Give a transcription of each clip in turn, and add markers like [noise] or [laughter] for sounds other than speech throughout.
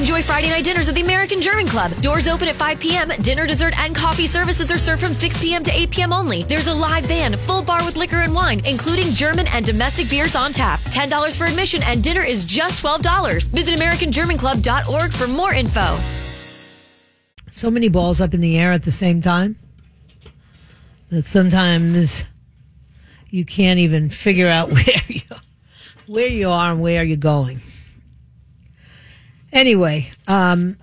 Enjoy Friday night dinners at the American German Club. Doors open at 5 p.m. Dinner, dessert, and coffee services are served from 6 p.m. to 8 p.m. only. There's a live band, full bar with liquor and wine, including German and domestic beers on tap. $10 for admission and dinner is just $12. Visit AmericanGermanClub.org for more info. So many balls up in the air at the same time that sometimes you can't even figure out [laughs] where you where you are and where you're going. Anyway, um,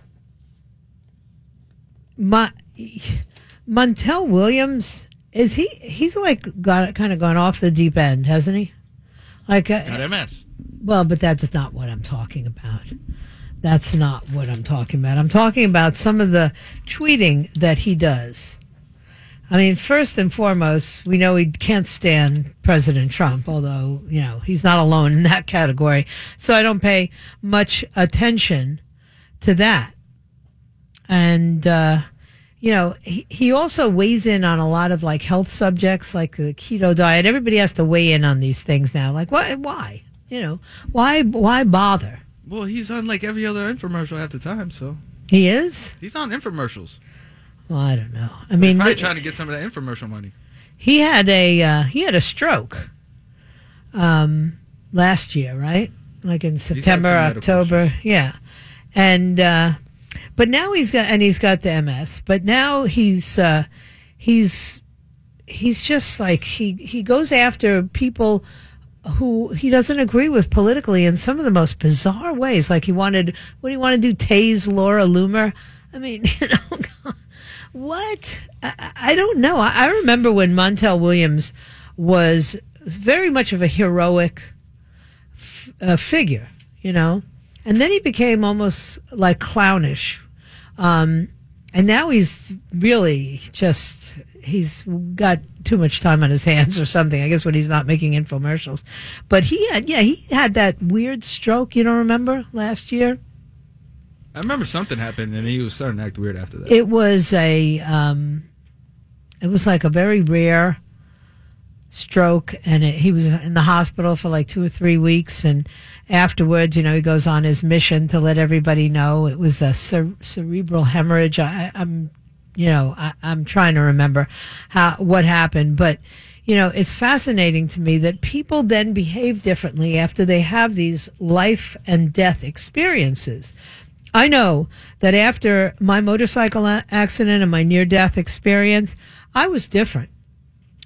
Mon- Montel Williams is he? He's like got kind of gone off the deep end, hasn't he? Like, uh, Got MS. well, but that's not what I'm talking about. That's not what I'm talking about. I'm talking about some of the tweeting that he does. I mean, first and foremost, we know he can't stand President Trump, although, you know, he's not alone in that category. So I don't pay much attention to that. And, uh, you know, he, he also weighs in on a lot of like health subjects, like the keto diet. Everybody has to weigh in on these things now. Like, why? Why? You know, why? Why bother? Well, he's on like every other infomercial half the time, so He is. he's on infomercials. Well, I don't know. I He's mean, probably th- trying to get some of that infomercial money. he had a uh, he had a stroke um, last year, right? Like in September, October, yeah. And uh, but now he's got and he's got the MS. But now he's uh, he's he's just like he he goes after people who he doesn't agree with politically in some of the most bizarre ways. Like he wanted, what do you want to do? Tase Laura Loomer? I mean, [laughs] you know, what? I, I don't know. I, I remember when Montel Williams was very much of a heroic f- uh, figure, you know, and then he became almost like clownish. Um, and now he's really just he's got too much time on his hands or something. I guess when he's not making infomercials. But he had yeah, he had that weird stroke, you don't remember last year? I remember something happened, and he was starting to act weird after that. It was a um it was like a very rare stroke and it, he was in the hospital for like 2 or 3 weeks and afterwards, you know, he goes on his mission to let everybody know it was a cer- cerebral hemorrhage. I, I'm you know, I, I'm trying to remember how what happened, but you know, it's fascinating to me that people then behave differently after they have these life and death experiences. I know that after my motorcycle accident and my near death experience, I was different.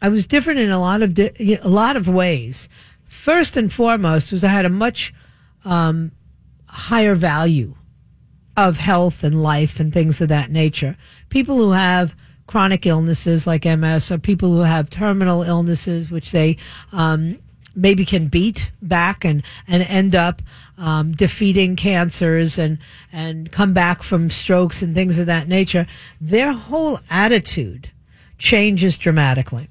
I was different in a lot of di- a lot of ways. First and foremost was I had a much um, higher value of health and life and things of that nature. People who have chronic illnesses like MS or people who have terminal illnesses, which they um, maybe can beat back and, and end up um, defeating cancers and, and come back from strokes and things of that nature, their whole attitude changes dramatically.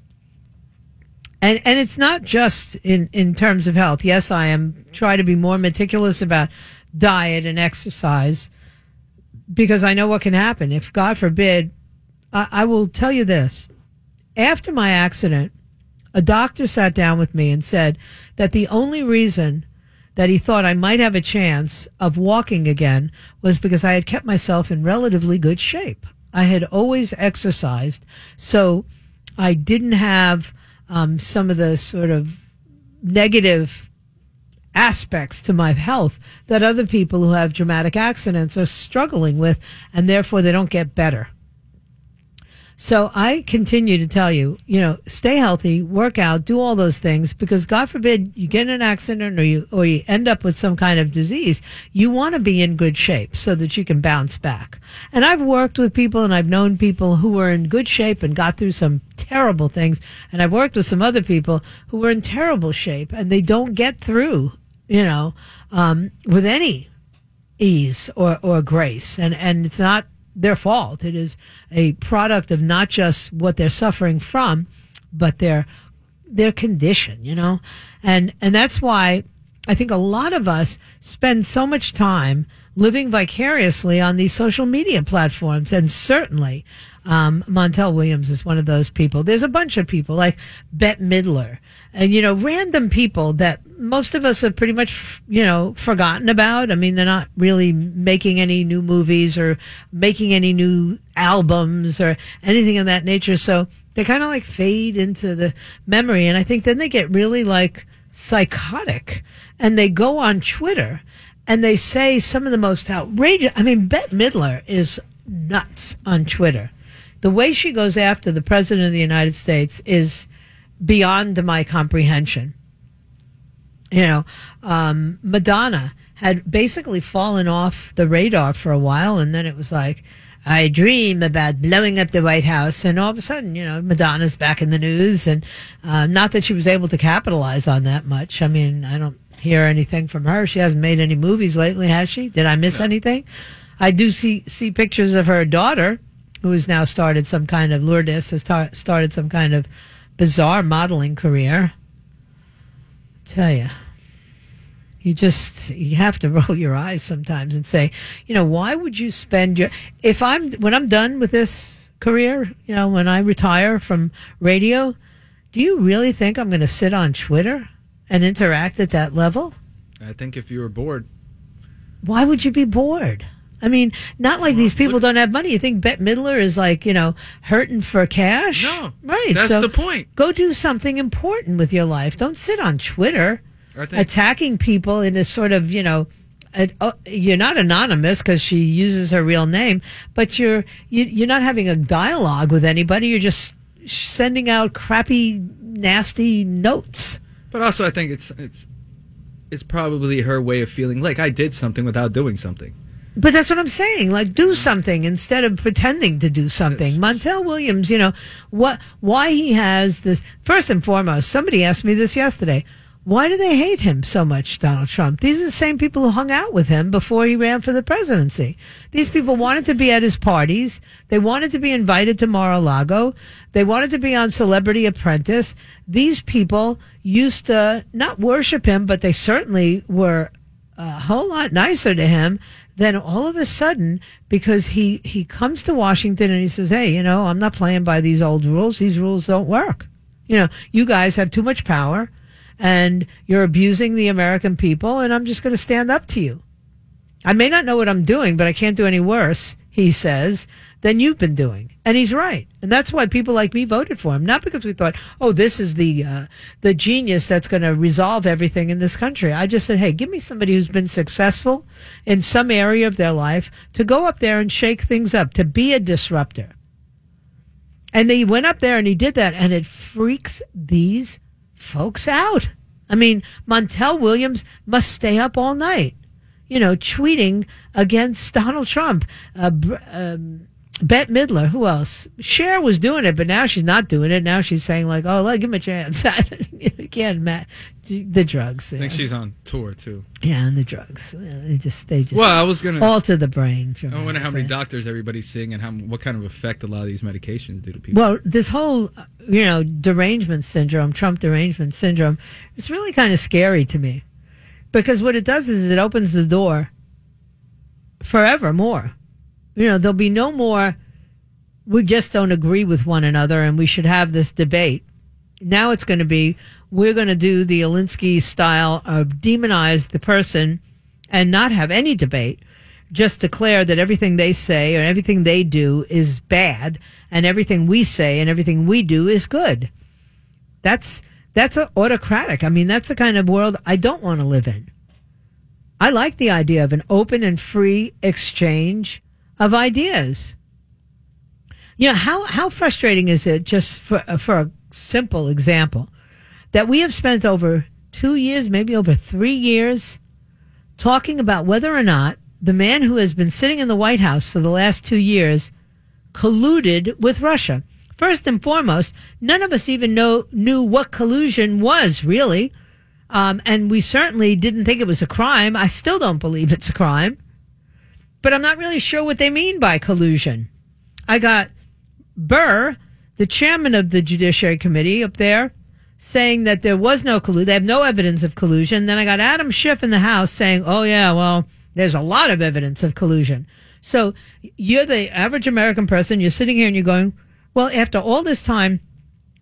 And, and it's not just in, in terms of health. Yes, I am try to be more meticulous about diet and exercise because I know what can happen. If God forbid, I, I will tell you this. After my accident, a doctor sat down with me and said that the only reason that he thought I might have a chance of walking again was because I had kept myself in relatively good shape. I had always exercised, so I didn't have um, some of the sort of negative aspects to my health that other people who have dramatic accidents are struggling with, and therefore they don't get better. So I continue to tell you, you know, stay healthy, work out, do all those things because God forbid you get in an accident or you or you end up with some kind of disease, you want to be in good shape so that you can bounce back. And I've worked with people and I've known people who were in good shape and got through some terrible things, and I've worked with some other people who were in terrible shape and they don't get through, you know, um, with any ease or, or grace. And, and it's not their fault. It is a product of not just what they're suffering from, but their, their condition, you know? And, and that's why I think a lot of us spend so much time living vicariously on these social media platforms. And certainly, Um, Montel Williams is one of those people. There's a bunch of people like Bette Midler and, you know, random people that most of us have pretty much, you know, forgotten about. I mean, they're not really making any new movies or making any new albums or anything of that nature. So they kind of like fade into the memory. And I think then they get really like psychotic and they go on Twitter and they say some of the most outrageous. I mean, Bette Midler is nuts on Twitter. The way she goes after the president of the United States is beyond my comprehension. You know, um, Madonna had basically fallen off the radar for a while, and then it was like, I dream about blowing up the White House, and all of a sudden, you know, Madonna's back in the news, and uh, not that she was able to capitalize on that much. I mean, I don't hear anything from her. She hasn't made any movies lately, has she? Did I miss anything? I do see see pictures of her daughter, who has now started some kind of Lourdes has tar- started some kind of bizarre modeling career. Tell you, you just you have to [laughs] roll your eyes sometimes and say, you know, why would you spend your if I'm when I'm done with this career, you know, when I retire from radio, do you really think I'm going to sit on Twitter and interact at that level? I think if you were bored, Why would you be bored? I mean, not like these people don't have money. You think Bette Midler is like, you know, hurting for cash? No, Right. that's so the point. Go do something important with your life. Don't sit on Twitter attacking people in a sort of, you know, uh, you're not anonymous because she uses her real name, but you're you, you're not having a dialogue with anybody. You're just sending out crappy, nasty notes. But also, I think it's it's it's probably her way of feeling like I did something without doing something. But that's what I'm saying. Like, do something instead of pretending to do something. Montel Williams, you know, what, why he has this, first and foremost, somebody asked me this yesterday. Why do they hate him so much, Donald Trump? These are the same people who hung out with him before he ran for the presidency. These people wanted to be at his parties. They wanted to be invited to Mar-a-Lago. They wanted to be on Celebrity Apprentice. These people used to not worship him, but they certainly were a whole lot nicer to him then all of a sudden because he he comes to Washington and he says hey you know I'm not playing by these old rules. These rules don't work. You know you guys have too much power and you're abusing the American people and I'm just going to stand up to you. I may not know what I'm doing but I can't do any worse he says than you've been doing and he's right. And that's why people like me voted for him. Not because we thought oh this is the uh, the genius that's going to resolve everything in this country. I just said hey give me somebody who's been successful in some area of their life to go up there and shake things up to be a disruptor. And he went up there and he did that and it freaks these folks out. I mean montel williams must stay up all night you know tweeting against donald trump uh, um, Bette Midler, who else? Cher was doing it, but now she's not doing it. Now she's saying like, "Oh, let, give him a chance." [laughs] you can't, Matt. The drugs. I think she's on tour too. yeah, and the drugs. They just, they just Well, I was gonna. alter the brain. I wonder how many doctors everybody's seeing and how what kind of effect a lot of these medications do to people. Well, this whole, uh, you know, derangement syndrome, Trump derangement syndrome, it's really kind of scary to me because what it does is it opens the door forever more. You know, there'll be no more, we just don't agree with one another and we should have this debate. Now it's going to be, we're going to do the Alinsky style of demonize the person and not have any debate. Just declare that everything they say or everything they do is bad and everything we say and everything we do is good. That's, that's autocratic. I mean, that's the kind of world I don't want to live in. I like the idea of an open and free exchange of ideas. You know, how, how frustrating is it, just for, for a simple example, that we have spent over two years, maybe over three years, talking about whether or not the man who has been sitting in the White House for the last two years colluded with Russia. First and foremost, none of us even know knew what collusion was really, um, and we certainly didn't think it was a crime. I still don't believe it's a crime, but I'm not really sure what they mean by collusion. I got Burr, the chairman of the Judiciary Committee, up there saying that there was no collusion. They have no evidence of collusion. Then I got Adam Schiff in the House saying, "Oh yeah, well, There's a lot of evidence of collusion. So you're the average American person. You're sitting here and you're going, well, after all this time,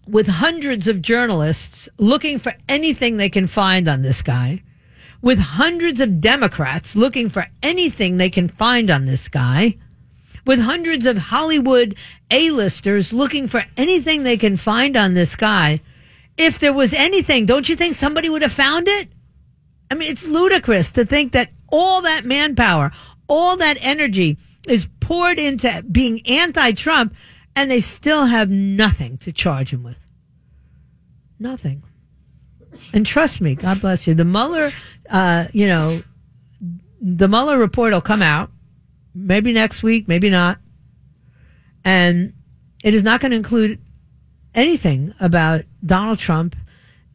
with hundreds of journalists looking for anything they can find on this guy, with hundreds of Democrats looking for anything they can find on this guy, with hundreds of Hollywood A-listers looking for anything they can find on this guy. If there was anything, don't you think somebody would have found it? I mean, it's ludicrous to think that all that manpower, all that energy is poured into being anti-Trump and they still have nothing to charge him with. Nothing. And trust me, God bless you. The Mueller, uh, you know, the Mueller report will come out maybe next week, maybe not. And it is not going to include anything about Donald Trump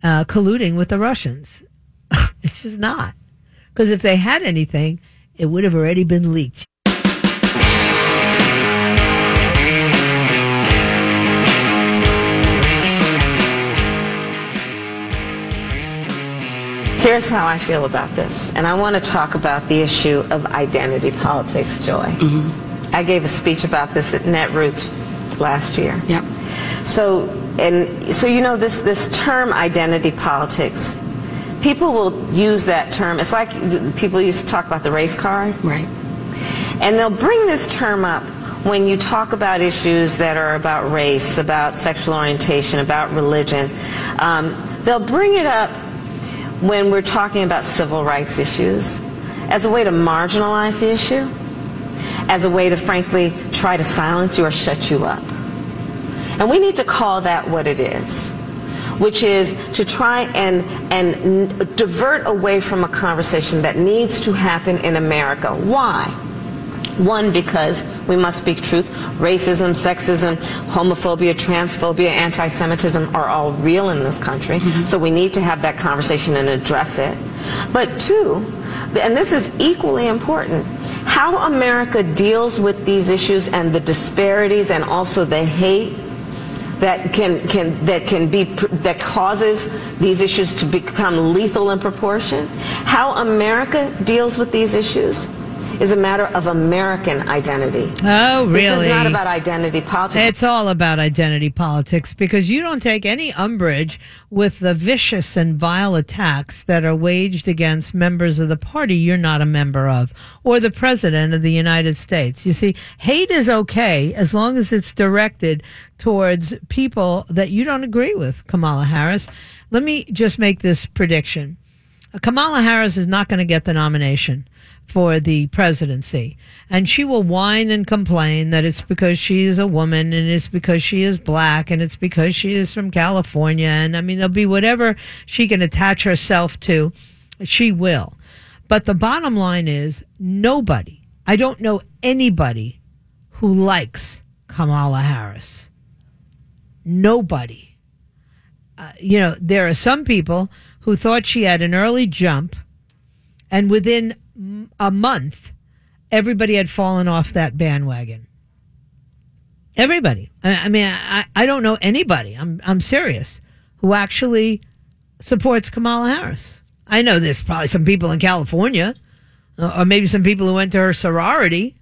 uh, colluding with the Russians. [laughs] it's just not. Because if they had anything, it would have already been leaked. Here's how I feel about this, and I want to talk about the issue of identity politics, Joy. Mm-hmm. I gave a speech about this at Netroots last year. Yep. So, and so you know this this term identity politics. People will use that term. It's like people used to talk about the race card. Right. And they'll bring this term up when you talk about issues that are about race, about sexual orientation, about religion. Um, they'll bring it up when we're talking about civil rights issues as a way to marginalize the issue, as a way to frankly try to silence you or shut you up. And we need to call that what it is, which is to try and, and divert away from a conversation that needs to happen in America. Why? One, because we must speak truth. Racism, sexism, homophobia, transphobia, anti Semitism are all real in this country. Mm-hmm. So we need to have that conversation and address it. But two, and this is equally important, how America deals with these issues and the disparities and also the hate that can can that can be that causes these issues to become lethal in proportion how america deals with these issues is a matter of American identity. Oh, really? This is not about identity politics. It's all about identity politics because you don't take any umbrage with the vicious and vile attacks that are waged against members of the party you're not a member of or the president of the United States. You see, hate is okay as long as it's directed towards people that you don't agree with, Kamala Harris. Let me just make this prediction. Kamala Harris is not going to get the nomination for the presidency. And she will whine and complain that it's because she is a woman and it's because she is black and it's because she is from California. And I mean, there'll be whatever she can attach herself to, she will. But the bottom line is nobody, I don't know anybody who likes Kamala Harris. Nobody. Uh, you know, there are some people who thought she had an early jump and within a month, everybody had fallen off that bandwagon. Everybody. I, mean, I, I don't know anybody. I'm I'm serious who actually supports Kamala Harris. I know there's probably some people in California, uh, or maybe some people who went to her sorority.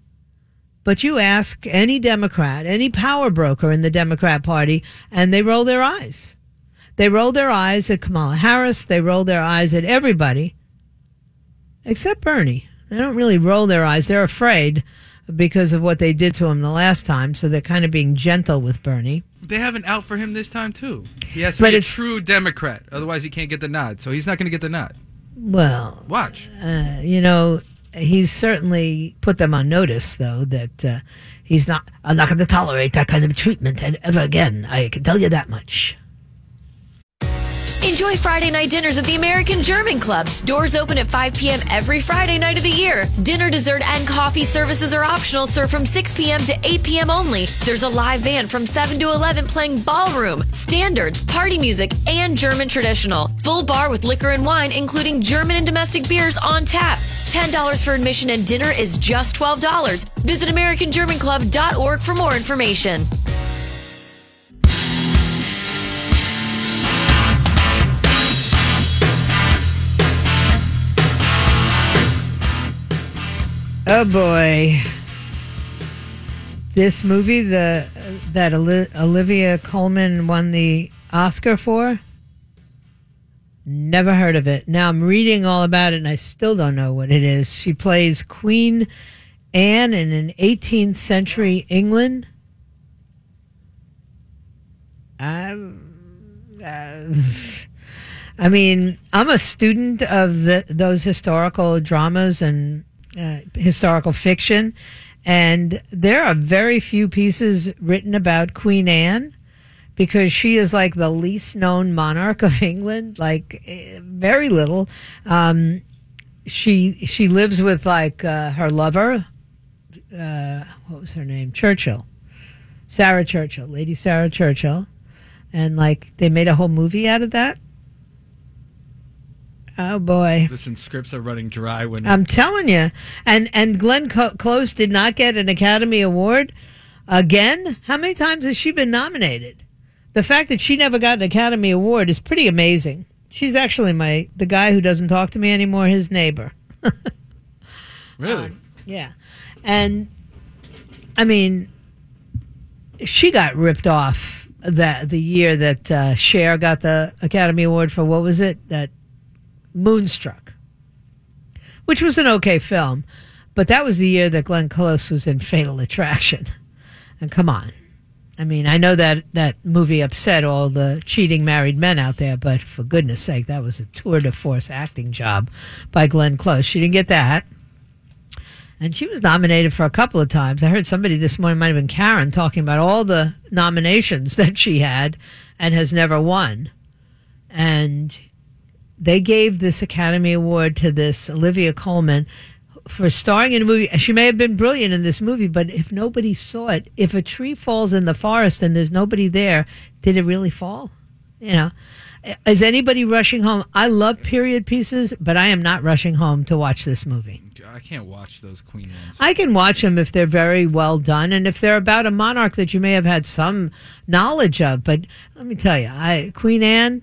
But you ask any Democrat, any power broker in the Democrat Party, and they roll their eyes. They roll their eyes at Kamala Harris. They roll their eyes at everybody except Bernie. They don't really roll their eyes. They're afraid because of what they did to him the last time, so they're kind of being gentle with Bernie. They have an out for him this time too. He has to but be a true Democrat, otherwise he can't get the nod. So he's not going to get the nod. Well, watch. Uh, you know, he's certainly put them on notice, though, that uh, he's not. I'm not going to tolerate that kind of treatment ever again. I can tell you that much. Enjoy Friday night dinners at the American German Club. Doors open at 5 p.m. every Friday night of the year. Dinner, dessert, and coffee services are optional, served from 6 p.m. to 8 p.m. only. There's a live band from 7 to 11 playing ballroom, standards, party music, and German traditional. Full bar with liquor and wine, including German and domestic beers on tap. $10 for admission and dinner is just $12. Visit AmericanGermanClub.org for more information. Oh boy. This movie the that Olivia Colman won the Oscar for? Never heard of it. Now I'm reading all about it and I still don't know what it is. She plays Queen Anne in an 18th century England. I'm, uh, [laughs] I mean, I'm a student of the, those historical dramas and uh, historical fiction, and there are very few pieces written about Queen Anne because she is like the least known monarch of [laughs] England, like eh, very little. Um, she she lives with like uh, her lover. Uh, what was her name? Churchill, Sarah Churchill, Lady Sarah Churchill, and like they made a whole movie out of that. Oh boy. Listen, scripts are running dry when I'm telling you. And and Glenn Close did not get an Academy Award again. How many times has she been nominated? The fact that she never got an Academy Award is pretty amazing. She's actually my the guy who doesn't talk to me anymore. His neighbor. [laughs] really. Yeah, and I mean, she got ripped off that the year that uh, Cher got the Academy Award for what was it that Moonstruck, which was an okay film, but that was the year that Glenn Close was in Fatal Attraction. And come on, I mean, I know that that movie upset all the cheating married men out there, but for goodness sake, that was a tour de force acting job by Glenn Close. She didn't get that. And she was nominated for a couple of times. I heard somebody this morning, might have been Karen, talking about all the nominations [laughs] that she had and has never won. And they gave this Academy Award to this Olivia Colman for starring in a movie. She may have been brilliant in this movie, but if nobody saw it, if a tree falls in the forest and there's nobody there, did it really fall? You know, is anybody rushing home? I love period pieces, but I am not rushing home to watch this movie. I can't watch those Queen Anne's. I can watch them if they're very well done and if they're about a monarch that you may have had some knowledge of. But let me tell you, I Queen Anne.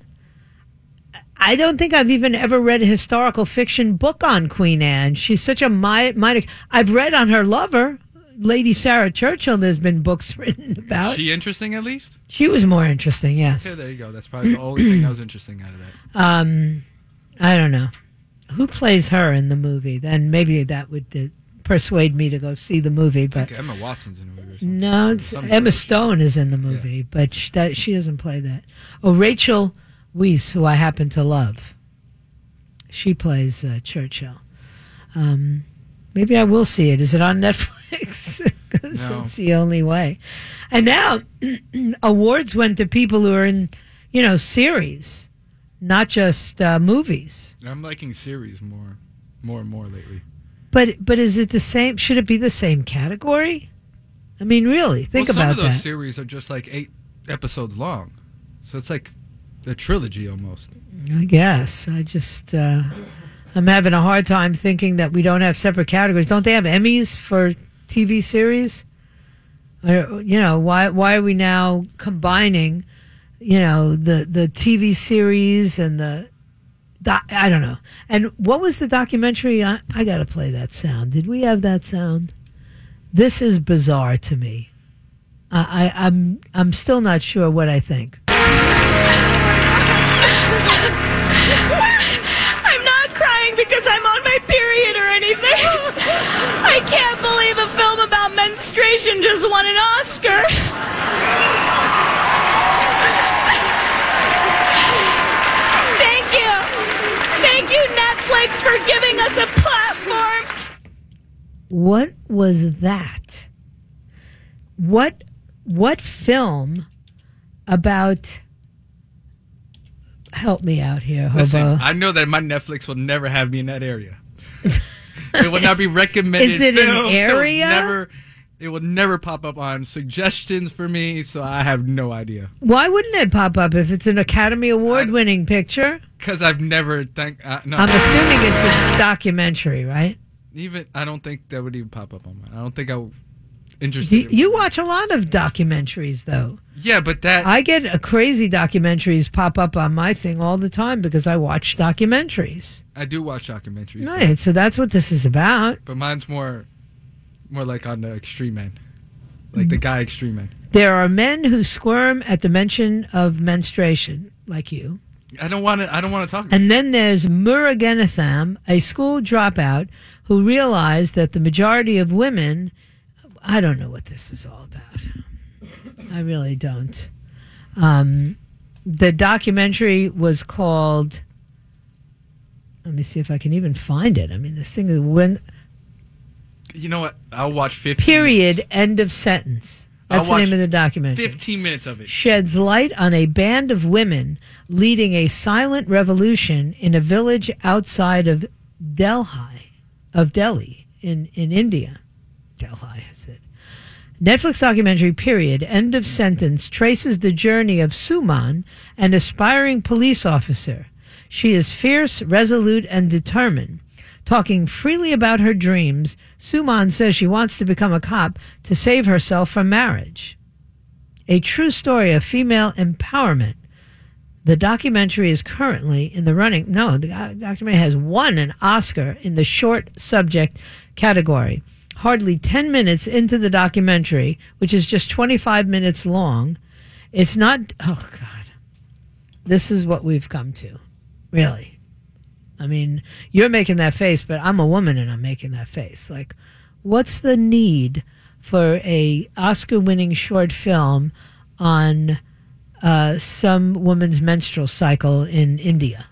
I don't think I've even ever read a historical fiction book on Queen Anne. She's such a mi- minor. I've read on her lover, Lady Sarah Churchill. There's been books [laughs] written about. Is she interesting at least? She was more interesting, yes. Yeah, there you go. That's probably the only thing that was interesting out of that. [clears throat] Um, I don't know who plays her in the movie. Then maybe that would uh, persuade me to go see the movie. But Emma Watson's in the movie no, it's Emma. Stone is in the movie, but she, that she doesn't play that. Oh, Rachel Weisz, who I happen to love, she plays uh, Churchill. Um, maybe I will see it. Is it on [laughs] Netflix? [laughs] 'Cause No. that's the only way. And now [clears throat] awards went to people who are in, you know, series, not just uh, movies. I'm liking series more, more and more lately. But but is it the same? Should it be the same category? I mean, really, think well, some about of those that. series are just like eight episodes long, so it's like a trilogy almost. I guess I just uh, I'm having a hard time thinking that we don't have separate categories. Don't they have Emmys for TV series? Or, you know why why are we now combining? You know the the TV series and the. I don't know. And what was the documentary? I, I got to play that sound. Did we have that sound? This is bizarre to me. I, I, I'm I'm still not sure what I think. Menstruation just won an Oscar. Thank you. Thank you, Netflix, for giving us a platform. What was that? What what film about help me out here, Listen, I know that my Netflix will never have me in that area. [laughs] it will not be recommended. Is it an films. It will area? It will never pop up on suggestions for me, so I have no idea. Why wouldn't it pop up if it's an Academy Award winning picture? Because I've never think. Uh, no, I'm assuming it's a documentary, right? even I don't think that would even pop up on mine. I don't think I would Do interested. you, you watch a lot of documentaries, though. yeah, but that I get a crazy documentaries pop up on my thing all the time because I watch documentaries. I do watch documentaries, Right, so that's what this is about. but mine's more more like on the extreme end, like the guy extreme end. There are men who squirm at the mention of menstruation, like you. I don't want to. I don't want to talk. And then there's Muruganantham, a school dropout who realized that the majority of women, I don't know what this is all about. I really don't. Um, the documentary was called, let me see if I can even find it. I mean, this thing is when, you know what? I'll watch fifteen. period, end of sentence. That's the name of the documentary. Fifteen minutes of it. sheds light on a band of women leading a silent revolution in a village outside of Delhi, of Delhi in, in India. Delhi, I said. Netflix documentary, period, end of sentence, traces the journey of Suman, an aspiring police officer. She is fierce, resolute, and determined. Talking freely about her dreams, Suman says she wants to become a cop to save herself from marriage a true story of female empowerment. The documentary is currently in the running. No, the doc- documentary has won an Oscar in the short subject category. Hardly 10 minutes into the documentary, which is just 25 minutes long, it's not. Oh, God. This is what we've come to. Really. I mean, you're making that face, but I'm a woman and I'm making that face. Like, what's the need for a Oscar-winning short film on uh, some woman's menstrual cycle in India?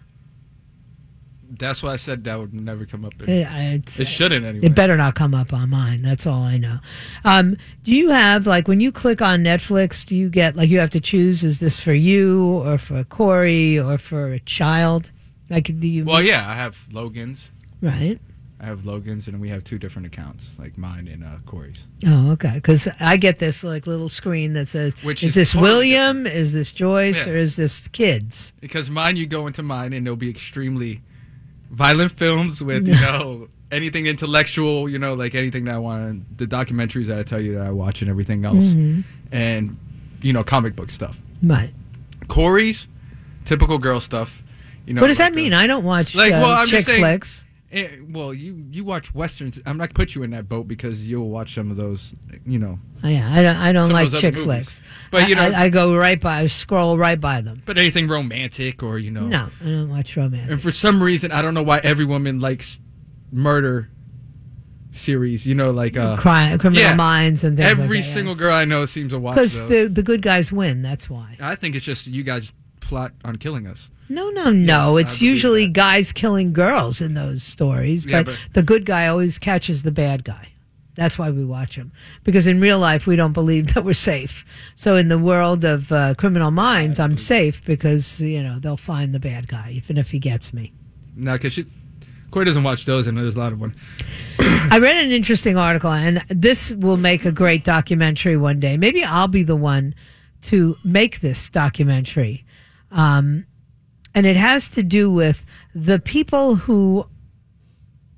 That's why I said that would never come up. In, Eh, it shouldn't anyway. It better not come up on mine. That's all I know. Um, do you have like when you click on Netflix? Do you get like you have to choose? Is this for you or for Corey or for a child? Like, do you? well, yeah, I have Logan's. Right. I have Logan's, and we have two different accounts, like mine and uh, Corey's. Oh, okay. Because I get this like little screen that says, Which "Is is this totally William? Is this Joyce? Yeah. Or is this kids?" Because mine, you go into mine, and there'll be extremely violent films with you know anything intellectual, you know, like anything that I want. The documentaries that I tell you that I watch and everything else, Mm-hmm. and you know, comic book stuff. Right. Corey's typical girl stuff. You know, what does like that mean? I don't watch Like, uh, well, I'm chick just saying- flicks. Eh, well, you you watch westerns. I'm not put you in that boat because you'll watch some of those. You know, Oh, yeah, I don't. I don't Some of like those other chick movies. flicks. But, you know- I, I go right by, I scroll right by them. but anything romantic or you know. No, I don't watch romance. And for some reason, I don't know why every woman likes murder series. You know, like uh, Crime, criminal yeah. minds and things every like that, single girl I know seems to watch because those. the the good guys win. That's why. I think it's just you guys plot on killing us. No, no, no. I it's usually that. guys killing girls in those stories, Yeah, but, but- the good guy always catches the bad guy. That's why we watch them because in real life we don't believe [laughs] that we're safe. So in the world of uh, criminal minds, I'm safe because you know they'll find the bad guy even if he gets me. No, because she. Corey doesn't watch those, and there's a lot of them. [coughs] I read an interesting article, and this will make a great documentary one day. Maybe I'll be the one to make this documentary. Um, and it has to do with the people who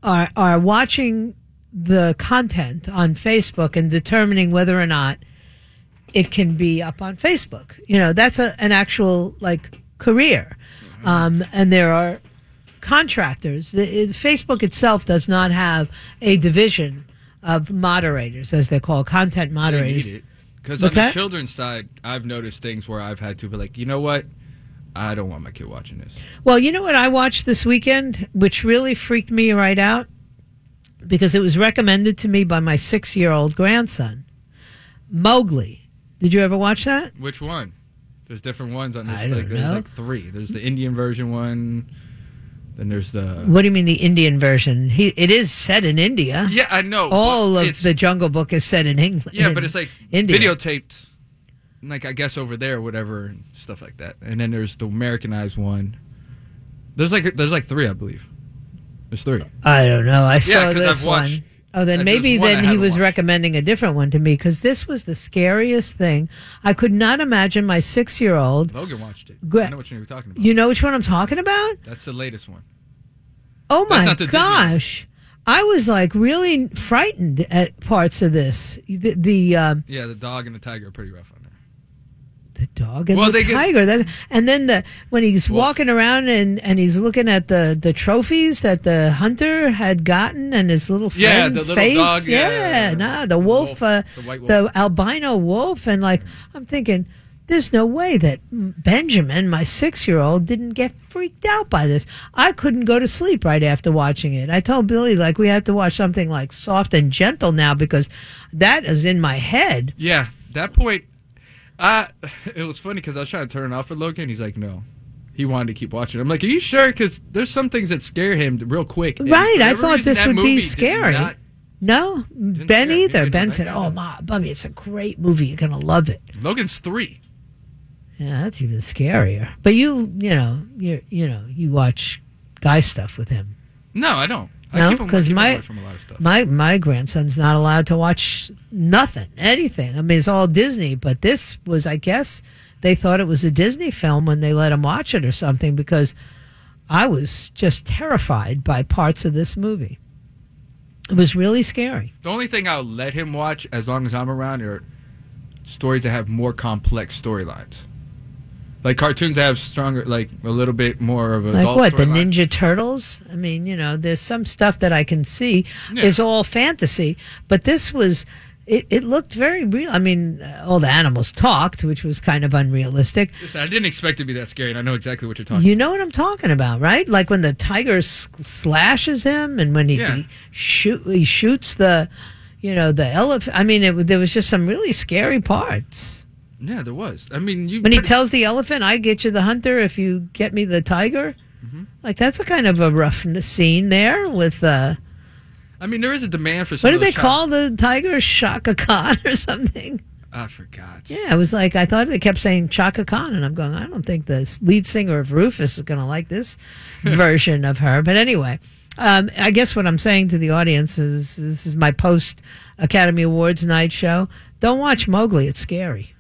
are are watching the content on Facebook and determining whether or not it can be up on Facebook. You know, that's a, an actual like career. Um, and there are contractors. The, it- Facebook itself does not have a division of moderators, as they're called, content moderators. because on the that? children's side, I've noticed things where I've had to be like, you know what, I don't want my kid watching this. Well, you know what I watched this weekend, which really freaked me right out because it was recommended to me by my six year old grandson, Mowgli. Did you ever watch that? Which one? There's different ones on this. I don't like, there's know. like three. There's the Indian version one. Then there's the. What do you mean the Indian version? He, it is set in India. Yeah, I know. All of the Jungle Book is set in England. Yeah, but it's like India. videotaped, like I guess over there, whatever, and stuff like that. And then there's the Americanized one. There's like there's like three, I believe. There's three. I don't know. I saw 'cause this I've watched- one. Oh, then maybe there's one I then he was watched. recommending a different one to me because this was the scariest thing. I could not imagine my six year old. Logan watched it. Gra- I know what you're talking about. You know which one I'm talking about? That's the latest one. Oh That's my not the Disney one. gosh. I was like really frightened at parts of this. The, the um, Yeah, the dog and the tiger are pretty rough on there. The dog and Well, the get- tiger. That, and then the when he's walking around and, and he's looking at the, the trophies that the hunter had gotten and his little Yeah, friend's the little face. dog, yeah. no, the wolf, wolf, uh, the wolf. the albino wolf, and like I'm thinking. There's no way that Benjamin, my six year old, didn't get freaked out by this. I couldn't go to sleep right after watching it. I told Billy, like, we have to watch something like soft and gentle now because that is in my head. Yeah, that point. Uh, [laughs] it was funny because I was trying to turn it off for Logan. He's like, no. He wanted to keep watching. I'm like, are you sure? Because there's some things that scare him real quick. And Right. I thought reason, this would be scary. not- No, Ben either. Ben said, "Oh, my, Bubby, it's a great movie. You're gonna love it." Logan's three. Yeah, that's even scarier. But you, you know, you you know, you watch guy stuff with him. No, I don't. No, keep him, I because my from a lot of stuff. my my grandson's not allowed to watch nothing, anything. I mean, it's all Disney. But this was, I guess, they thought it was a Disney film when they let him watch it or something. Because I was just terrified by parts of this movie. It was really scary. The only thing I'll let him watch as long as I'm around are stories that have more complex storylines. Like cartoons have stronger, like a little bit more of a Like what? The storyline. Ninja Turtles? I mean, you know, there's some stuff that I can see Yeah. is all fantasy, but this was. It, it looked very real. I mean, uh, all the animals talked, which was kind of unrealistic. Listen, I didn't expect it to be that scary, and I know exactly what you're talking. You know what I'm talking about, right? Like when the tiger slashes him, and when he, Yeah. he shoot he shoots the, you know, the elephant. I mean, it, there was just some really scary parts. Yeah, there was. I mean, you When he tells the elephant, "I get you the hunter if you get me the tiger," Mm-hmm. like that's a kind of a rough scene there with. uh I mean, there is a demand for. Some What do they shot- call the tiger? Shaka Khan [laughs] or something? I forgot. Yeah, it was like I thought they kept saying Chaka Khan, and I'm going. I don't think the lead singer of Rufus is going to like this [laughs] version of her. But anyway, um, I guess what I'm saying to the audience is this is my post Academy Awards night show. Don't watch Mowgli; it's scary.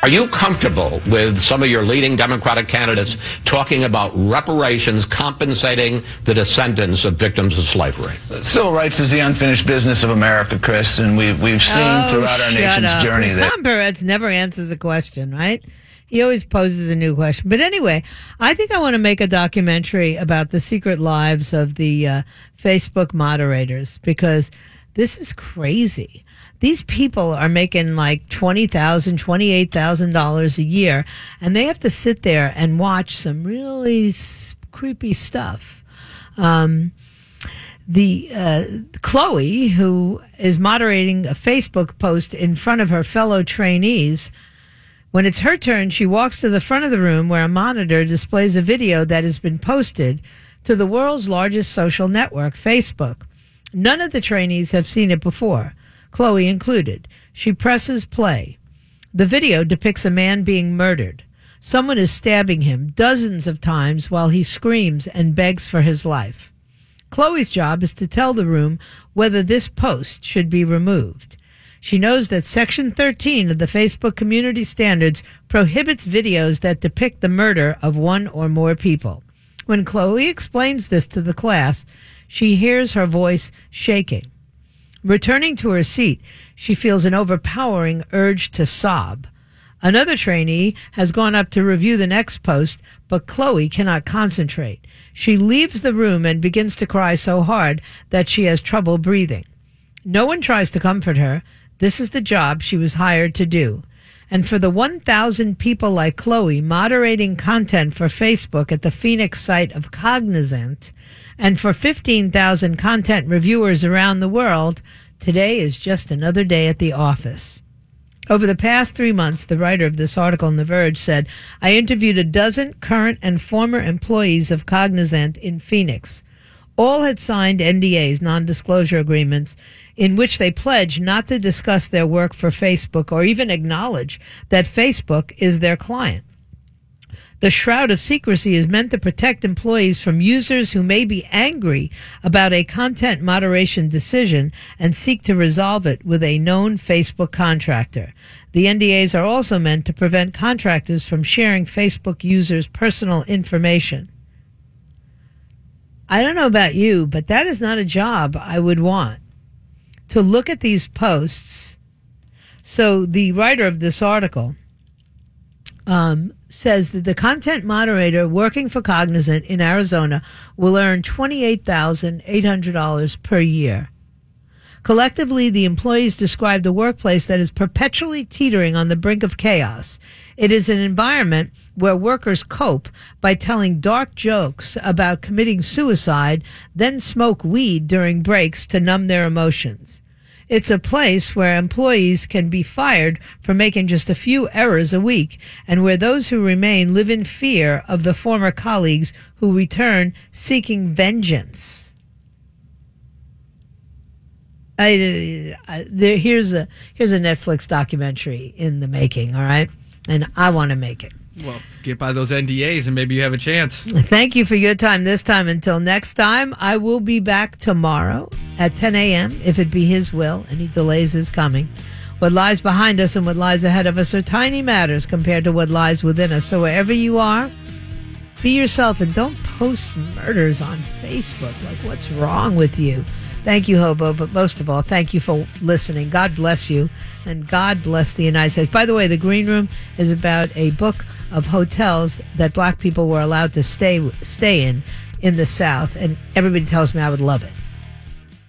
Are you comfortable with some of your leading Democratic candidates talking about reparations compensating the descendants of victims of slavery? Civil rights is the unfinished business of America, Chris, and we've we've seen throughout our Oh, nation's up. journey that Tom Perez never answers a question, right? He always poses a new question. But anyway, I think I want to make a documentary about the secret lives of the uh, Facebook moderators because this is crazy. These people are making like $20,000, $28,000 a year, and they have to sit there and watch some really creepy stuff. Um, the uh, Chloe, who is moderating a Facebook post in front of her fellow trainees, when it's her turn, she walks to the front of the room where a monitor displays a video that has been posted to the world's largest social network, Facebook. None of the trainees have seen it before, Chloe included. She presses play. The video depicts a man being murdered. Someone is stabbing him dozens of times while he screams and begs for his life. Chloe's job is to tell the room whether this post should be removed. She knows that Section 13 of the Facebook Community Standards prohibits videos that depict the murder of one or more people. When Chloe explains this to the class, she hears her voice shaking. Returning to her seat, she feels an overpowering urge to sob. Another trainee has gone up to review the next post, but Chloe cannot concentrate. She leaves the room and begins to cry so hard that she has trouble breathing. No one tries to comfort her. This is the job she was hired to do. And for the 1,000 people like Chloe moderating content for Facebook at the Phoenix site of Cognizant, and for 15,000 content reviewers around the world, today is just another day at the office. Over the past three months, the writer of this article in The Verge said, I interviewed a dozen current and former employees of Cognizant in Phoenix. All had signed NDAs, non disclosure agreements, in which they pledged not to discuss their work for Facebook or even acknowledge that Facebook is their client. The shroud of secrecy is meant to protect employees from users who may be angry about a content moderation decision and seek to resolve it with a known Facebook contractor. The NDAs are also meant to prevent contractors from sharing Facebook users' personal information. I don't know about you, but that is not a job I would want to look at these posts. So the writer of this article um, says that the content moderator working for Cognizant in Arizona will earn $28,800 per year. Collectively, the employees describe the workplace that is perpetually teetering on the brink of chaos. It is an environment where workers cope by telling dark jokes about committing suicide, then smoke weed during breaks to numb their emotions. It's a place where employees can be fired for making just a few errors a week and where those who remain live in fear of the former colleagues who return seeking vengeance. I, I there here's a here's a Netflix documentary in the making, all right? And I want to make it. Well, get by those NDAs and maybe you have a chance. Thank you for your time this time. Until next time, I will be back tomorrow at 10 a.m. if it be His will and He delays His coming. What lies behind us and what lies ahead of us are tiny matters compared to what lies within us. So wherever you are, be yourself and don't post murders on Facebook. Like, what's wrong with you? Thank you, Hobo, but most of all, thank you for listening. God bless you, and God bless the United States. By the way, the Green Room is about a book of hotels that black people were allowed to stay stay in in the South, and everybody tells me I would love it.